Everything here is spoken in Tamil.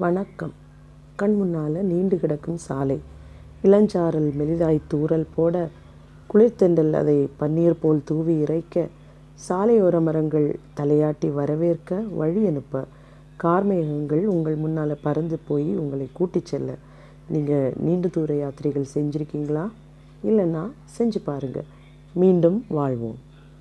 வணக்கம். கண் முன்னால் நீண்டு கிடக்கும் சாலை. இளஞ்சாரல் மெலிதாய் தூறல் போட குளிர்த்தெண்டல் அதை பன்னீர் போல் தூவி இறைக்க சாலையோர மரங்கள் தலையாட்டி வரவேற்க வழி அனுப்ப. கார்மேகங்கள் உங்கள் முன்னால் பறந்து போய் உங்களை கூட்டிச் செல்ல. நீங்கள் நீண்ட தூர யாத்திரைகள் செஞ்சுருக்கீங்களா? இல்லைன்னா செஞ்சு பாருங்கள் மீண்டும் வாழ்வோம்.